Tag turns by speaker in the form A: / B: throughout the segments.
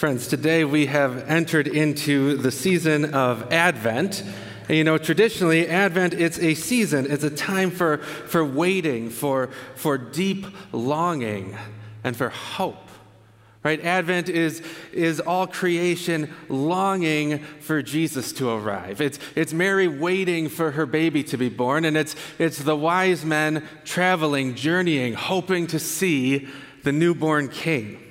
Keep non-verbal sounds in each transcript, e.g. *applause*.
A: Friends, today we have entered into the season of Advent. And you know, traditionally, Advent, it's a season, it's a time for, for waiting, for, for deep longing, and for hope. Right? Advent is, is all creation longing for Jesus to arrive. It's, it's Mary waiting for her baby to be born, and it's, it's the wise men traveling, journeying, hoping to see the newborn king.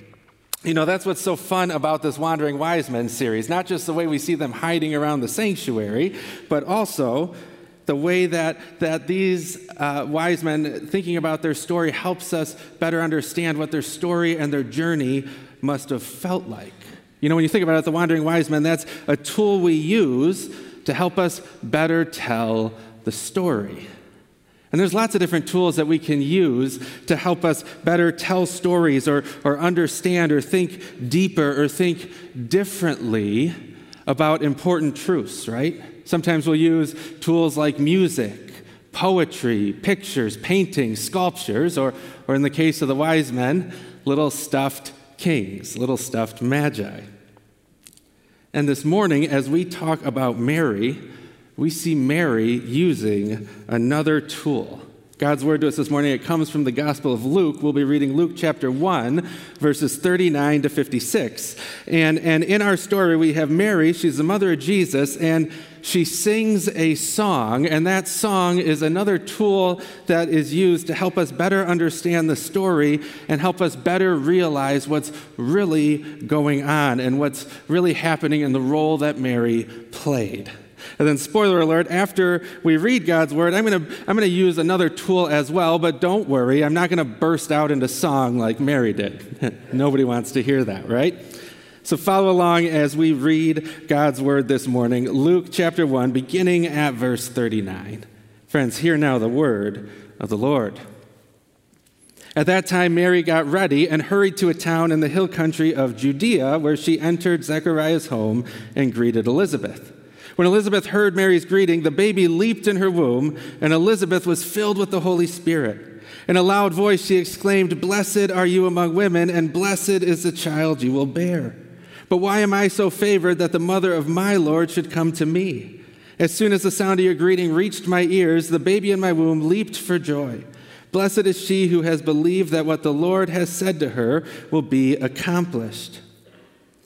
A: You know, that's what's so fun about this Wandering Wise Men series. Not just the way we see them hiding around the sanctuary, but also the way that, that these uh, wise men thinking about their story helps us better understand what their story and their journey must have felt like. You know, when you think about it, the Wandering Wise Men, that's a tool we use to help us better tell the story. And there's lots of different tools that we can use to help us better tell stories or, or understand or think deeper or think differently about important truths, right? Sometimes we'll use tools like music, poetry, pictures, paintings, sculptures, or, or in the case of the wise men, little stuffed kings, little stuffed magi. And this morning, as we talk about Mary, we see Mary using another tool. God's word to us this morning, it comes from the Gospel of Luke. We'll be reading Luke chapter 1, verses 39 to 56. And, and in our story, we have Mary, she's the mother of Jesus, and she sings a song, and that song is another tool that is used to help us better understand the story and help us better realize what's really going on and what's really happening in the role that Mary played. And then, spoiler alert, after we read God's word, I'm going to I'm going to use another tool as well, but don't worry, I'm not going to burst out into song like Mary did. *laughs* Nobody wants to hear that, right? So follow along as we read God's word this morning, Luke chapter 1, beginning at verse 39. Friends, hear now the word of the Lord. At that time, Mary got ready and hurried to a town in the hill country of Judea, where she entered Zechariah's home and greeted Elizabeth. When Elizabeth heard Mary's greeting, the baby leaped in her womb, and Elizabeth was filled with the Holy Spirit. In a loud voice, she exclaimed, Blessed are you among women, and blessed is the child you will bear. But why am I so favored that the mother of my Lord should come to me? As soon as the sound of your greeting reached my ears, the baby in my womb leaped for joy. Blessed is she who has believed that what the Lord has said to her will be accomplished.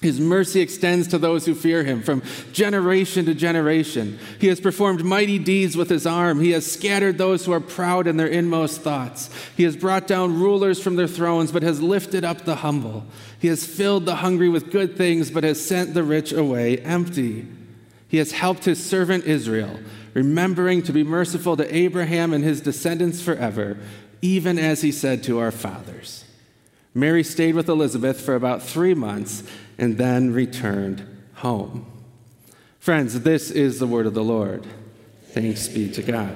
A: His mercy extends to those who fear him from generation to generation. He has performed mighty deeds with his arm. He has scattered those who are proud in their inmost thoughts. He has brought down rulers from their thrones, but has lifted up the humble. He has filled the hungry with good things, but has sent the rich away empty. He has helped his servant Israel, remembering to be merciful to Abraham and his descendants forever, even as he said to our fathers. Mary stayed with Elizabeth for about three months and then returned home. Friends, this is the word of the Lord. Thanks be to God.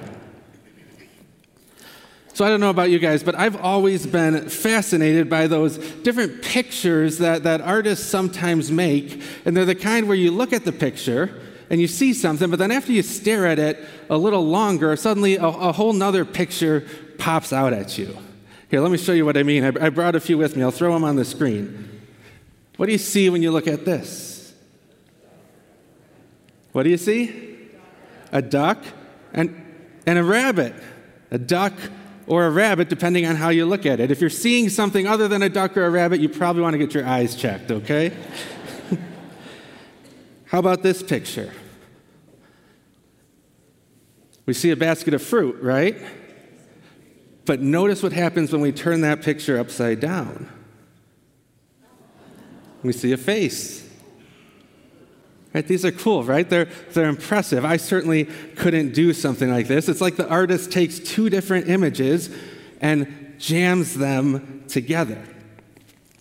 A: So I don't know about you guys, but I've always been fascinated by those different pictures that, that artists sometimes make. And they're the kind where you look at the picture and you see something, but then after you stare at it a little longer, suddenly a, a whole nother picture pops out at you. Here, let me show you what I mean. I, I brought a few with me. I'll throw them on the screen. What do you see when you look at this? What do you see? A duck and, and a rabbit. A duck or a rabbit, depending on how you look at it. If you're seeing something other than a duck or a rabbit, you probably want to get your eyes checked, okay? *laughs* how about this picture? We see a basket of fruit, right? But notice what happens when we turn that picture upside down. We see a face. Right? These are cool, right? They're, they're impressive. I certainly couldn't do something like this. It's like the artist takes two different images and jams them together.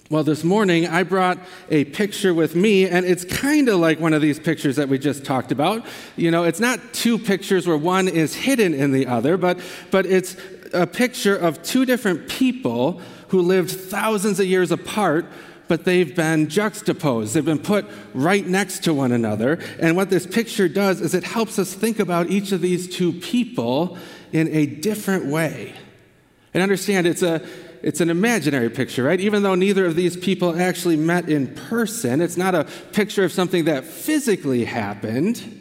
A: Well, this morning I brought a picture with me, and it's kind of like one of these pictures that we just talked about. You know, it's not two pictures where one is hidden in the other, but, but it's a picture of two different people who lived thousands of years apart, but they've been juxtaposed. They've been put right next to one another. And what this picture does is it helps us think about each of these two people in a different way. And understand it's a it's an imaginary picture, right? Even though neither of these people actually met in person, it's not a picture of something that physically happened.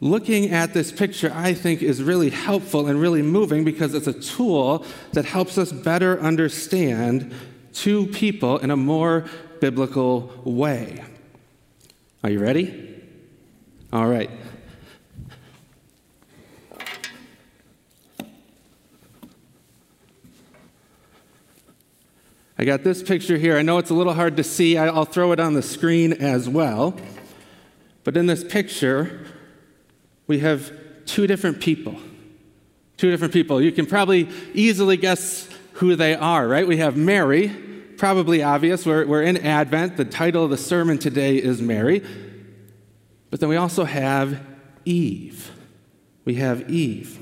A: Looking at this picture, I think, is really helpful and really moving because it's a tool that helps us better understand two people in a more biblical way. Are you ready? All right. I got this picture here. I know it's a little hard to see. I'll throw it on the screen as well. But in this picture, we have two different people. Two different people. You can probably easily guess who they are, right? We have Mary, probably obvious. We're, we're in Advent. The title of the sermon today is Mary. But then we also have Eve. We have Eve.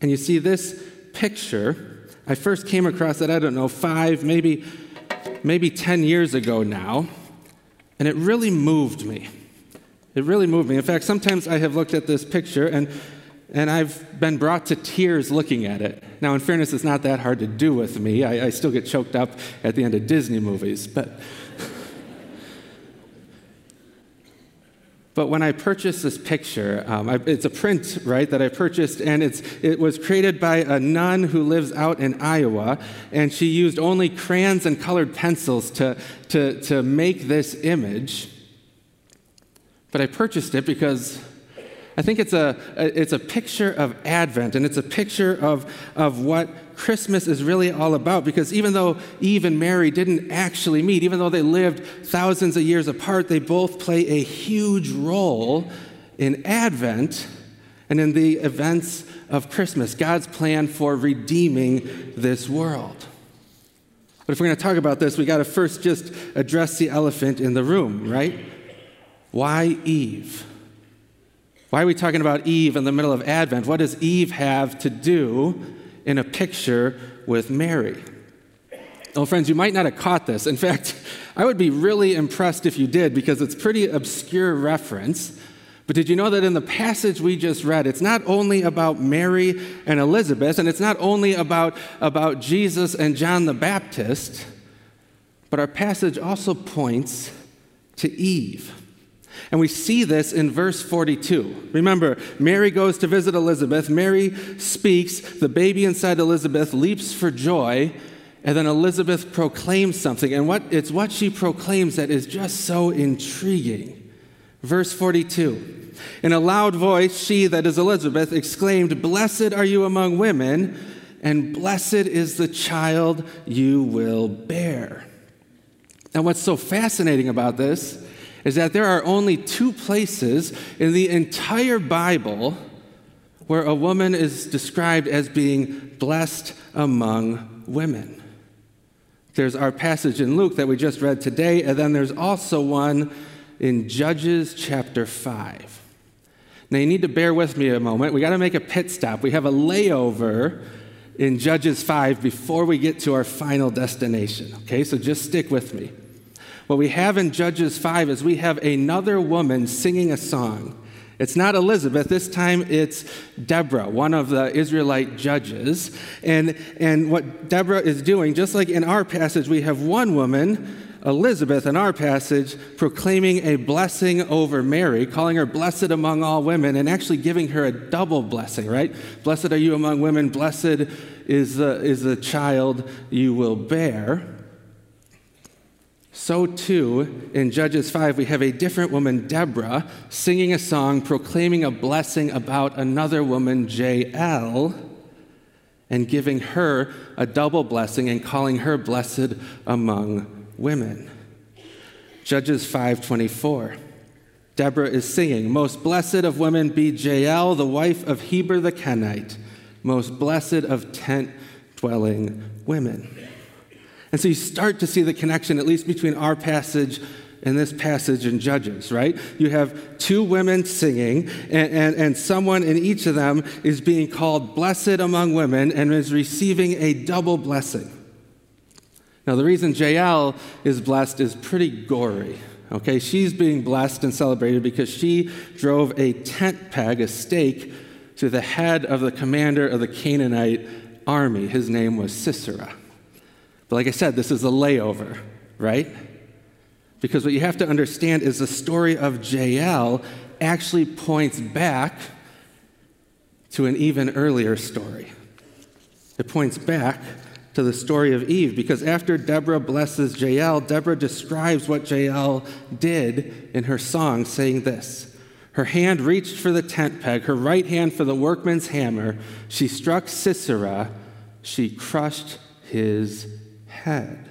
A: And you see this picture I first came across it, I don't know, five, maybe, maybe 10 years ago now, and it really moved me. It really moved me. In fact, sometimes I have looked at this picture and, and I've been brought to tears looking at it. Now, in fairness, it's not that hard to do with me. I, I still get choked up at the end of Disney movies, but But when I purchased this picture, um, I, it's a print, right, that I purchased, and it's, it was created by a nun who lives out in Iowa, and she used only crayons and colored pencils to, to, to make this image. But I purchased it because I think it's a, it's a picture of Advent, and it's a picture of, of what Christmas is really all about. Because even though Eve and Mary didn't actually meet, even though they lived thousands of years apart, they both play a huge role in Advent and in the events of Christmas, God's plan for redeeming this world. But if we're going to talk about this, we got to first just address the elephant in the room, right? Why Eve? Why are we talking about Eve in the middle of Advent? What does Eve have to do in a picture with Mary? Well, friends, you might not have caught this. In fact, *laughs* I would be really impressed if you did because it's pretty obscure reference. But did you know that in the passage we just read, it's not only about Mary and Elizabeth, and it's not only about, about Jesus and John the Baptist, but our passage also points to Eve. And we see this in verse 42. Remember, Mary goes to visit Elizabeth. Mary speaks. The baby inside Elizabeth leaps for joy. And then Elizabeth proclaims something. And what, it's what she proclaims that is just so intriguing. Verse 42 In a loud voice, she, that is Elizabeth, exclaimed, Blessed are you among women, and blessed is the child you will bear. And what's so fascinating about this is that there are only two places in the entire Bible where a woman is described as being blessed among women. There's our passage in Luke that we just read today, and then there's also one in Judges chapter 5. Now, you need to bear with me a moment. We got to make a pit stop. We have a layover in Judges 5 before we get to our final destination. Okay, so just stick with me. What we have in Judges 5 is we have another woman singing a song. It's not Elizabeth, this time it's Deborah, one of the Israelite judges. And, and what Deborah is doing, just like in our passage, we have one woman, Elizabeth, in our passage, proclaiming a blessing over Mary, calling her blessed among all women, and actually giving her a double blessing, right? Blessed are you among women, blessed is the, is the child you will bear. So, too, in Judges 5, we have a different woman, Deborah, singing a song proclaiming a blessing about another woman, Jael, and giving her a double blessing and calling her blessed among women. Judges 5:24. Deborah is singing, "Most blessed of women be Jael, the wife of Heber the Kenite, most blessed of tent-dwelling women." And so you start to see the connection, at least between our passage and this passage in Judges, right? You have two women singing, and, and, and, someone in each of them is being called blessed among women and is receiving a double blessing. Now, the reason Jael is blessed is pretty gory. Okay, she's being blessed and celebrated because she drove a tent peg, a stake, to the head of the commander of the Canaanite army. His name was Sisera. But like I said, this is a layover, right? Because what you have to understand is the story of Jael actually points back to an even earlier story. It points back to the story of Eve because after Deborah blesses Jael, Deborah describes what Jael did in her song, saying this Her hand reached for the tent peg, her right hand for the workman's hammer. She struck Sisera, she crushed his head.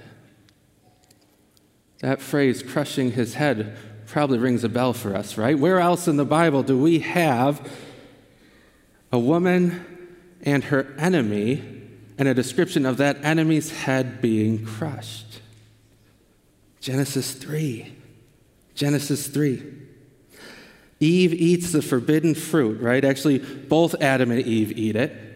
A: That phrase, crushing his head, probably rings a bell for us, right? Where else in the Bible do we have a woman and her enemy and a description of that enemy's head being crushed. Genesis 3. Genesis 3. Eve eats the forbidden fruit, right? Actually, both Adam and Eve eat it.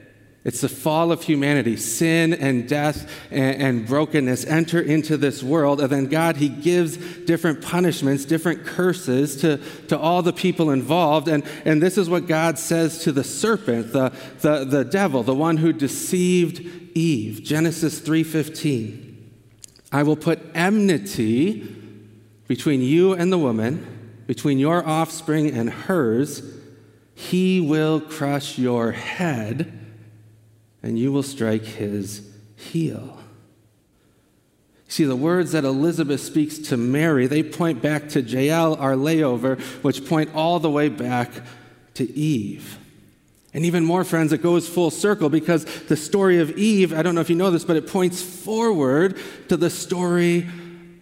A: It's the fall of humanity. Sin and death and, and, brokenness enter into this world. And then God, He gives different punishments, different curses to, to all the people involved. And, and this is what God says to the serpent, the, the, the devil, the one who deceived Eve. Genesis 3:15. I will put enmity between you and the woman, between your offspring and hers. He will crush your head and you will strike his heel. See, the words that Elizabeth speaks to Mary, they point back to Jael, our layover, which point all the way back to Eve. And even more, friends, it goes full circle because the story of Eve, I don't know if you know this, but it points forward to the story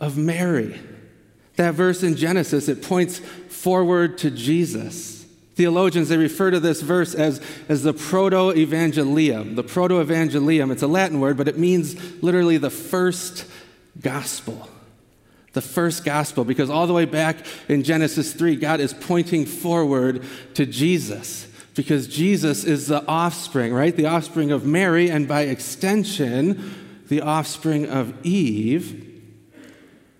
A: of Mary. That verse in Genesis, it points forward to Jesus. Theologians, they refer to this verse as, as the proto evangelium. The proto evangelium, it's a Latin word, but it means literally the first gospel. The first gospel, because all the way back in Genesis 3, God is pointing forward to Jesus, because Jesus is the offspring, right? The offspring of Mary, and by extension, the offspring of Eve,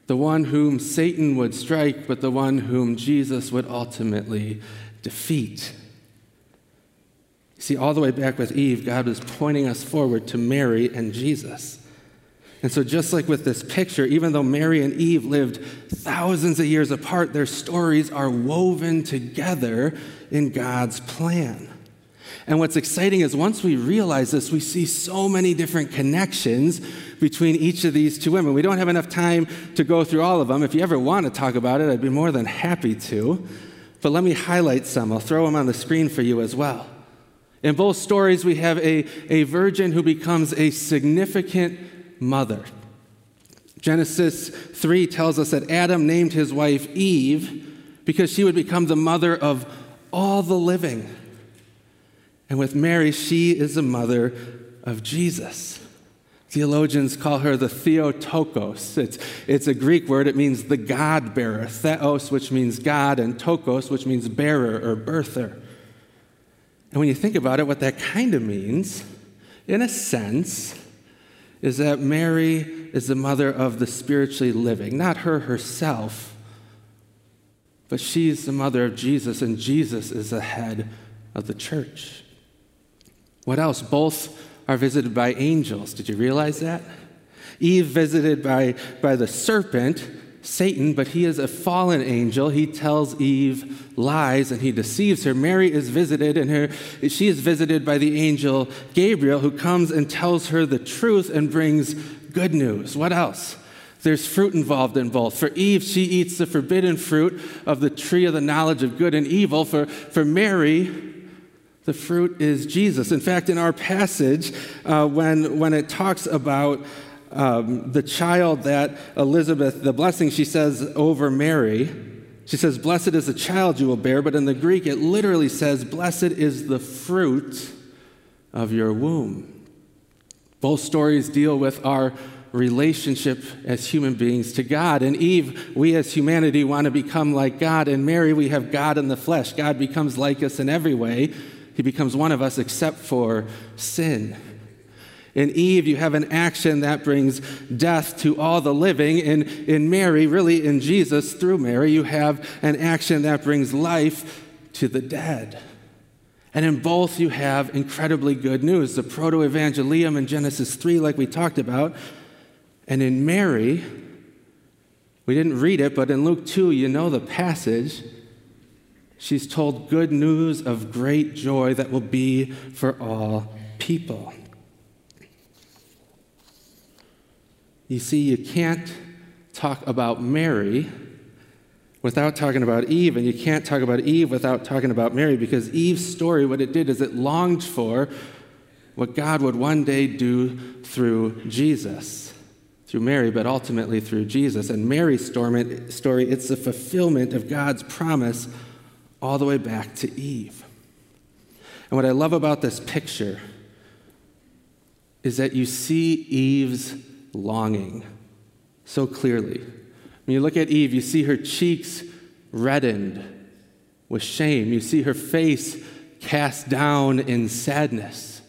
A: the one whom Satan would strike, but the one whom Jesus would ultimately defeat. You See, all the way back with Eve, God was pointing us forward to Mary and Jesus. And so, just like with this picture, even though Mary and Eve lived thousands of years apart, their stories are woven together in God's plan. And what's exciting is once we realize this, we see so many different connections between each of these two women. We don't have enough time to go through all of them. If you ever want to talk about it, I'd be more than happy to. But let me highlight some. I'll throw them on the screen for you as well. In both stories, we have a, a virgin who becomes a significant mother. Genesis 3 tells us that Adam named his wife Eve because she would become the mother of all the living. And with Mary, she is the mother of Jesus. Theologians call her the Theotokos. It's, it's a Greek word, it means the God bearer. Theos, which means God, and tokos, which means bearer or birther. And when you think about it, what that kind of means, in a sense, is that Mary is the mother of the spiritually living, not her herself, but she's the mother of Jesus, and Jesus is the head of the church. What else? Both are visited by angels. Did you realize that? Eve visited by, by the serpent, Satan, but he is a fallen angel. He tells Eve lies and he deceives her. Mary is visited and her she is visited by the angel Gabriel who comes and tells her the truth and brings good news. What else? There's fruit involved in both. For Eve, she eats the forbidden fruit of the tree of the knowledge of good and evil. For, for Mary, the fruit is Jesus. In fact, in our passage, uh, when, when it talks about um, the child that Elizabeth, the blessing she says over Mary, she says, Blessed is the child you will bear, but in the Greek it literally says, Blessed is the fruit of your womb. Both stories deal with our relationship as human beings to God. And Eve, we as humanity want to become like God. And Mary, we have God in the flesh. God becomes like us in every way. He becomes one of us except for sin. In Eve, you have an action that brings death to all the living. In, in Mary, really in Jesus, through Mary, you have an action that brings life to the dead. And in both, you have incredibly good news the proto evangelium in Genesis 3, like we talked about. And in Mary, we didn't read it, but in Luke 2, you know the passage. She's told good news of great joy that will be for all people. You see, you can't talk about Mary without talking about Eve, and you can't talk about Eve without talking about Mary because Eve's story, what it did is it longed for what God would one day do through Jesus, through Mary, but ultimately through Jesus. And Mary's story, it's the fulfillment of God's promise all the way back to Eve. And what I love about this picture is that you see Eve's longing so clearly. When you look at Eve, you see her cheeks reddened with shame. You see her face cast down in sadness.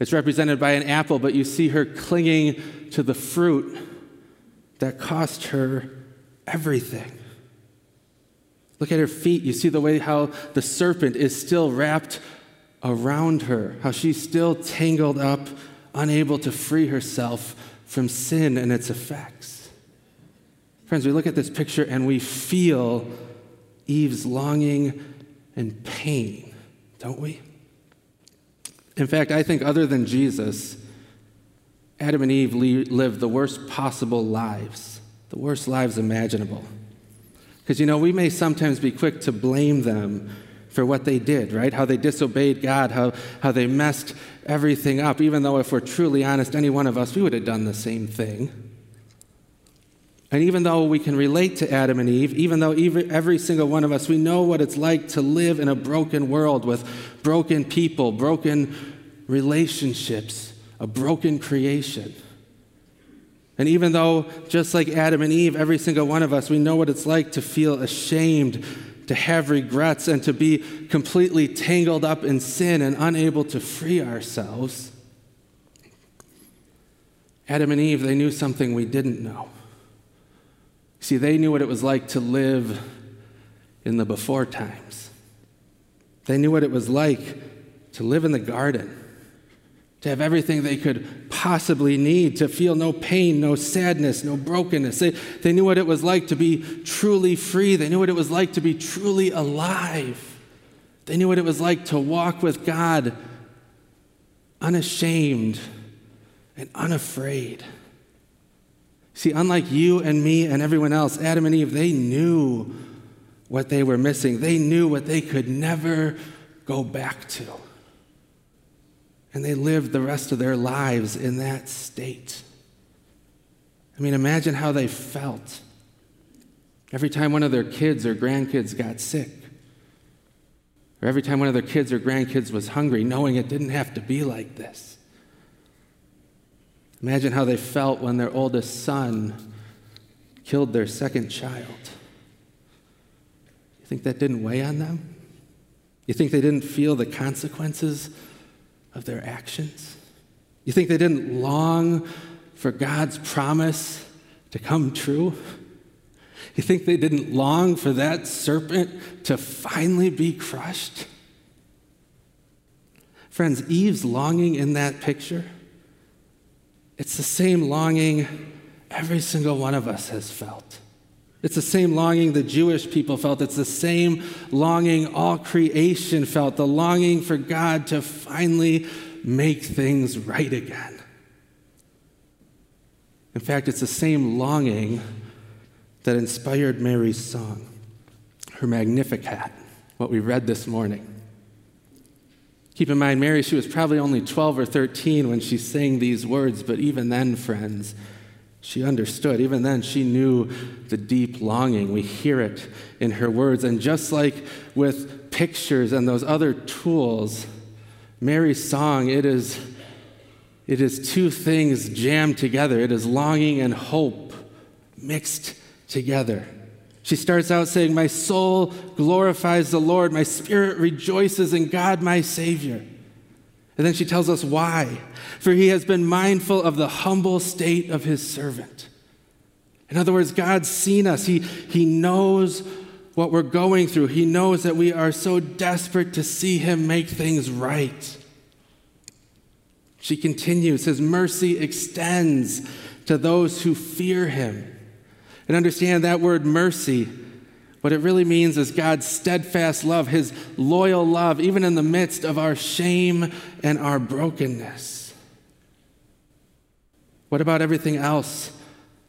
A: It's represented by an apple, but you see her clinging to the fruit that cost her everything. Look at her feet. You see the way how the serpent is still wrapped around her, how she's still tangled up, unable to free herself from sin and its effects. Friends, we look at this picture and we feel Eve's longing and pain, don't we? In fact, I think other than Jesus, Adam and Eve lived the worst possible lives, the worst lives imaginable. Because, you know, we may sometimes be quick to blame them for what they did, right? How they disobeyed God, how, how they messed everything up, even though, if we're truly honest, any one of us, we would have done the same thing. And even though we can relate to Adam and Eve, even though every single one of us, we know what it's like to live in a broken world with broken people, broken relationships, a broken creation. And even though, just like Adam and Eve, every single one of us, we know what it's like to feel ashamed to have regrets and to be completely tangled up in sin and unable to free ourselves. Adam and Eve, they knew something we didn't know. See, they knew what it was like to live in the before times. They knew what it was like to live in the garden to have everything they could possibly need, to feel no pain, no sadness, no brokenness. They, they knew what it was like to be truly free. They knew what it was like to be truly alive. They knew what it was like to walk with God unashamed and unafraid. See, unlike you and me and everyone else, Adam and Eve, they knew what they were missing. They knew what they could never go back to. And they lived the rest of their lives in that state. I mean, imagine how they felt every time one of their kids or grandkids got sick, or every time one of their kids or grandkids was hungry, knowing it didn't have to be like this. Imagine how they felt when their oldest son killed their second child. You think that didn't weigh on them? You think they didn't feel the consequences of their actions? You think they didn't long for God's promise to come true? You think they didn't long for that serpent to finally be crushed? Friends, Eve's longing in that picture, it's the same longing every single one of us has felt. It's the same longing the Jewish people felt. It's the same longing all creation felt the longing for God to finally make things right again. In fact, it's the same longing that inspired Mary's song, her Magnificat, what we read this morning. Keep in mind, Mary, she was probably only 12 or 13 when she sang these words, but even then, friends, she understood. Even then, she knew the deep longing. We hear it in her words. And just like with pictures and those other tools, Mary's song, it is, it is two things jammed together. It is longing and hope mixed together. She starts out saying, My soul glorifies the Lord, my spirit rejoices in God, my Savior. And then she tells us why. For he has been mindful of the humble state of his servant. In other words, God's seen us. He, he knows what we're going through. He knows that we are so desperate to see him make things right. She continues, His mercy extends to those who fear him. And understand that word mercy what it really means is God's steadfast love, His loyal love, even in the midst of our shame and our brokenness. What about everything else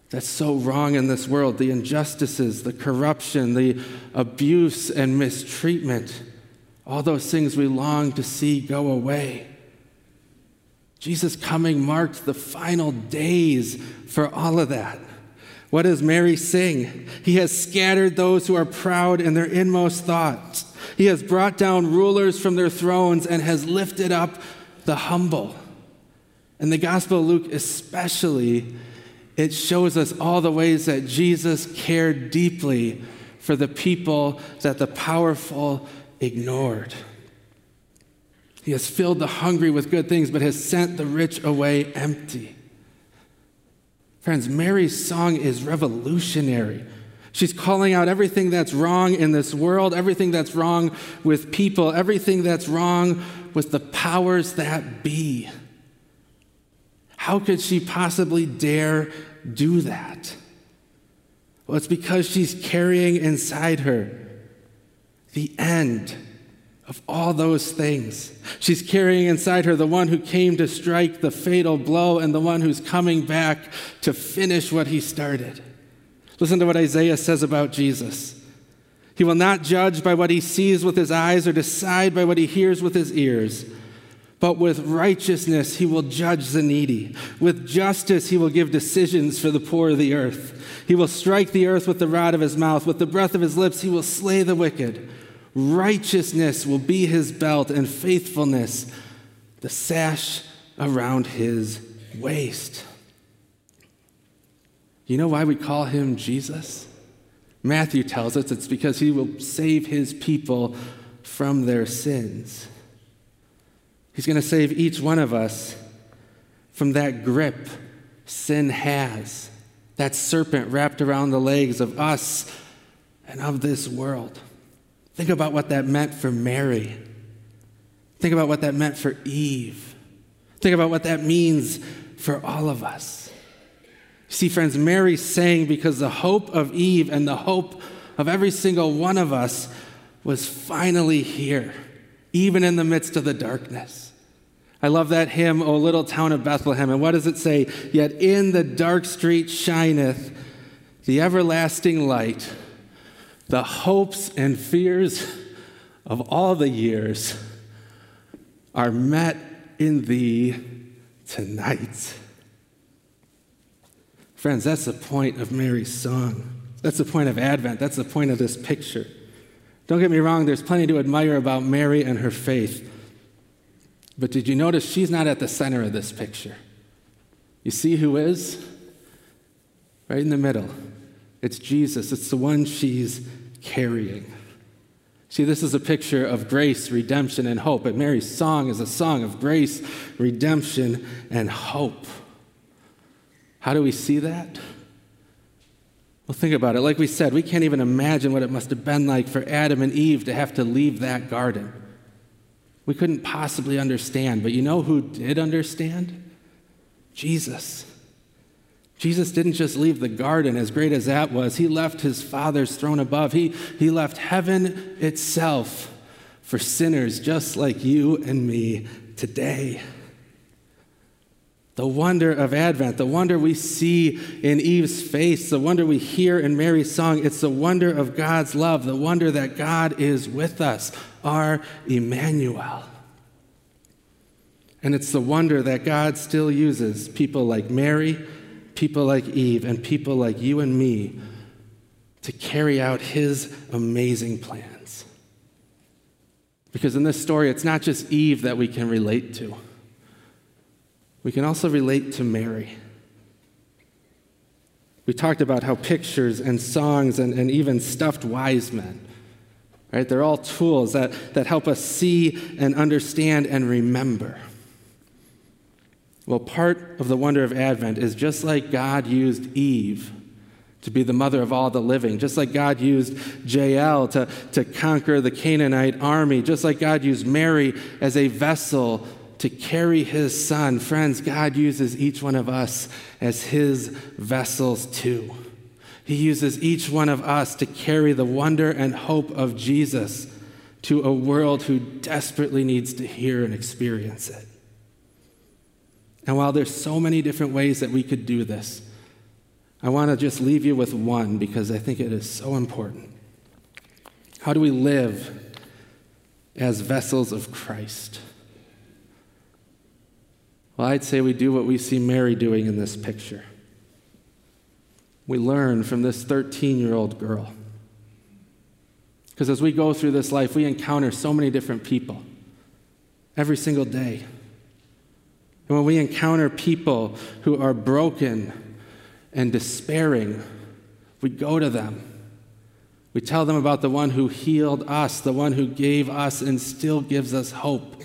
A: that's so wrong in this world? The injustices, the corruption, the abuse and mistreatment, all those things we long to see go away. Jesus' coming marked the final days for all of that. What does Mary sing? He has scattered those who are proud in their inmost thoughts. He has brought down rulers from their thrones and has lifted up the humble. In the Gospel of Luke, especially, it shows us all the ways that Jesus cared deeply for the people that the powerful ignored. He has filled the hungry with good things, but has sent the rich away empty. Friends, Mary's song is revolutionary. She's calling out everything that's wrong in this world, everything that's wrong with people, everything that's wrong with the powers that be. How could she possibly dare do that? Well, it's because she's carrying inside her the end of all those things. She's carrying inside her the one who came to strike the fatal blow and the one who's coming back to finish what he started. Listen to what Isaiah says about Jesus. He will not judge by what he sees with his eyes or decide by what he hears with his ears. But with righteousness he will judge the needy. With justice he will give decisions for the poor of the earth. He will strike the earth with the rod of his mouth. With the breath of his lips he will slay the wicked. Righteousness will be his belt, and faithfulness the sash around his waist. You know why we call him Jesus? Matthew tells us it's because he will save his people from their sins. He's going to save each one of us from that grip sin has, that serpent wrapped around the legs of us and of this world. Think about what that meant for Mary. Think about what that meant for Eve. Think about what that means for all of us. See, friends, Mary sang because the hope of Eve and the hope of every single one of us was finally here, even in the midst of the darkness. I love that hymn, O Little Town of Bethlehem. And what does it say? Yet in the dark street shineth the everlasting light the hopes and fears of all the years are met in thee tonight. Friends, that's the point of Mary's song. That's the point of Advent. That's the point of this picture. Don't get me wrong, there's plenty to admire about Mary and her faith. But did you notice she's not at the center of this picture? You see who is? Right in the middle. It's Jesus, it's the one she's carrying. See, this is a picture of grace, redemption, and hope. And Mary's song is a song of grace, redemption, and hope. How do we see that? Well, think about it. Like we said, we can't even imagine what it must have been like for Adam and Eve to have to leave that garden. We couldn't possibly understand, but you know who did understand? Jesus. Jesus didn't just leave the garden, as great as that was. He left his Father's throne above. He, he left heaven itself for sinners just like you and me today. The wonder of Advent, the wonder we see in Eve's face, the wonder we hear in Mary's song, it's the wonder of God's love, the wonder that God is with us, our Emmanuel. And it's the wonder that God still uses people like Mary people like Eve and people like you and me to carry out his amazing plans. Because in this story, it's not just Eve that we can relate to, we can also relate to Mary. We talked about how pictures and songs and, and even stuffed wise men, right? They're all tools that, that help us see and understand and remember. Well, part of the wonder of Advent is just like God used Eve to be the mother of all the living, just like God used Jael to, to conquer the Canaanite army, just like God used Mary as a vessel to carry his son. Friends, God uses each one of us as his vessels too. He uses each one of us to carry the wonder and hope of Jesus to a world who desperately needs to hear and experience it. And while there's so many different ways that we could do this, I want to just leave you with one because I think it is so important. How do we live as vessels of Christ? Well, I'd say we do what we see Mary doing in this picture. We learn from this 13 year old girl. Because as we go through this life, we encounter so many different people every single day. And when we encounter people who are broken and despairing, we go to them. We tell them about the one who healed us, the one who gave us and still gives us hope,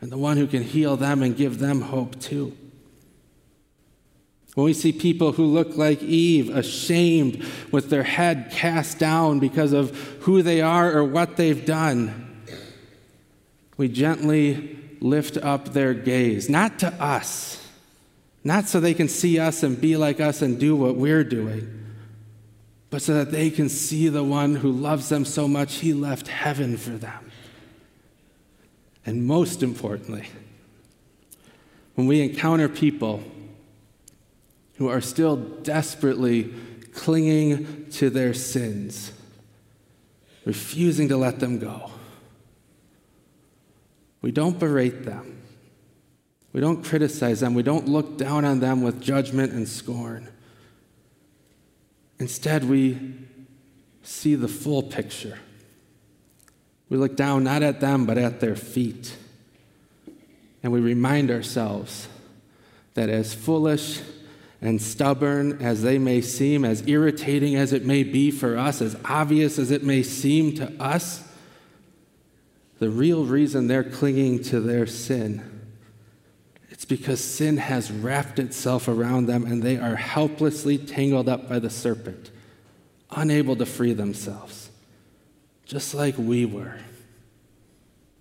A: and the one who can heal them and give them hope too. When we see people who look like Eve, ashamed with their head cast down because of who they are or what they've done, we gently lift up their gaze, not to us not so they can see us and be like us and do what we're doing, but so that they can see the one who loves them so much he left heaven for them. And most importantly, when we encounter people who are still desperately clinging to their sins, refusing to let them go, we don't berate them. We don't criticize them. We don't look down on them with judgment and scorn. Instead, we see the full picture. We look down not at them, but at their feet. And we remind ourselves that as foolish and stubborn as they may seem, as irritating as it may be for us, as obvious as it may seem to us, the real reason they're clinging to their sin it's because sin has wrapped itself around them and they are helplessly tangled up by the serpent, unable to free themselves, just like we were.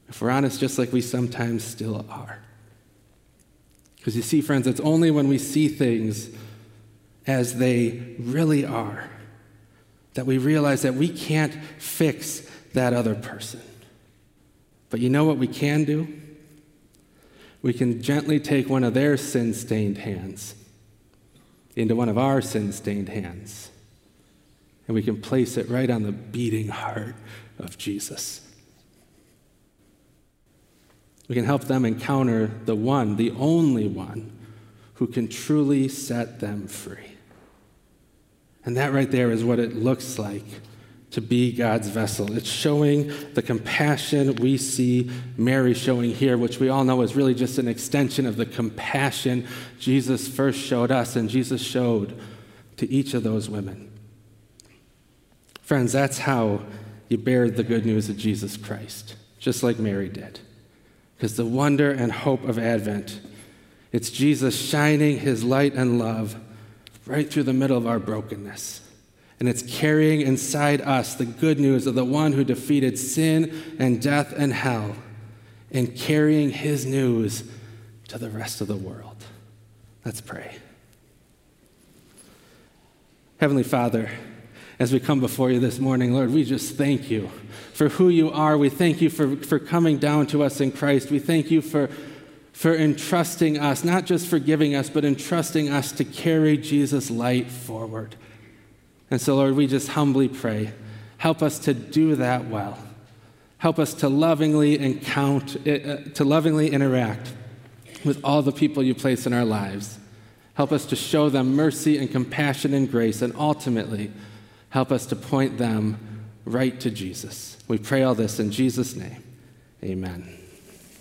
A: If we're honest, just like we sometimes still are. Because you see, friends, it's only when we see things as they really are that we realize that we can't fix that other person. But you know what we can do? we can gently take one of their sin stained hands into one of our sin stained hands, and we can place it right on the beating heart of Jesus. We can help them encounter the one, the only one, who can truly set them free. And that right there is what it looks like to be God's vessel. It's showing the compassion we see Mary showing here, which we all know is really just an extension of the compassion Jesus first showed us and Jesus showed to each of those women. Friends, that's how you bear the good news of Jesus Christ, just like Mary did. Because the wonder and hope of Advent, it's Jesus shining his light and love right through the middle of our brokenness and it's carrying inside us the good news of the one who defeated sin and death and hell, and carrying his news to the rest of the world. Let's pray. Heavenly Father, as we come before you this morning, Lord, we just thank you for who you are. We thank you for, for coming down to us in Christ. We thank you for, for entrusting us, not just forgiving us, but entrusting us to carry Jesus' light forward. And so, Lord, we just humbly pray. Help us to do that well. Help us to lovingly encounter, uh, to lovingly interact with all the people you place in our lives. Help us to show them mercy and compassion and grace, and ultimately, help us to point them right to Jesus. We pray all this in Jesus' name. Amen.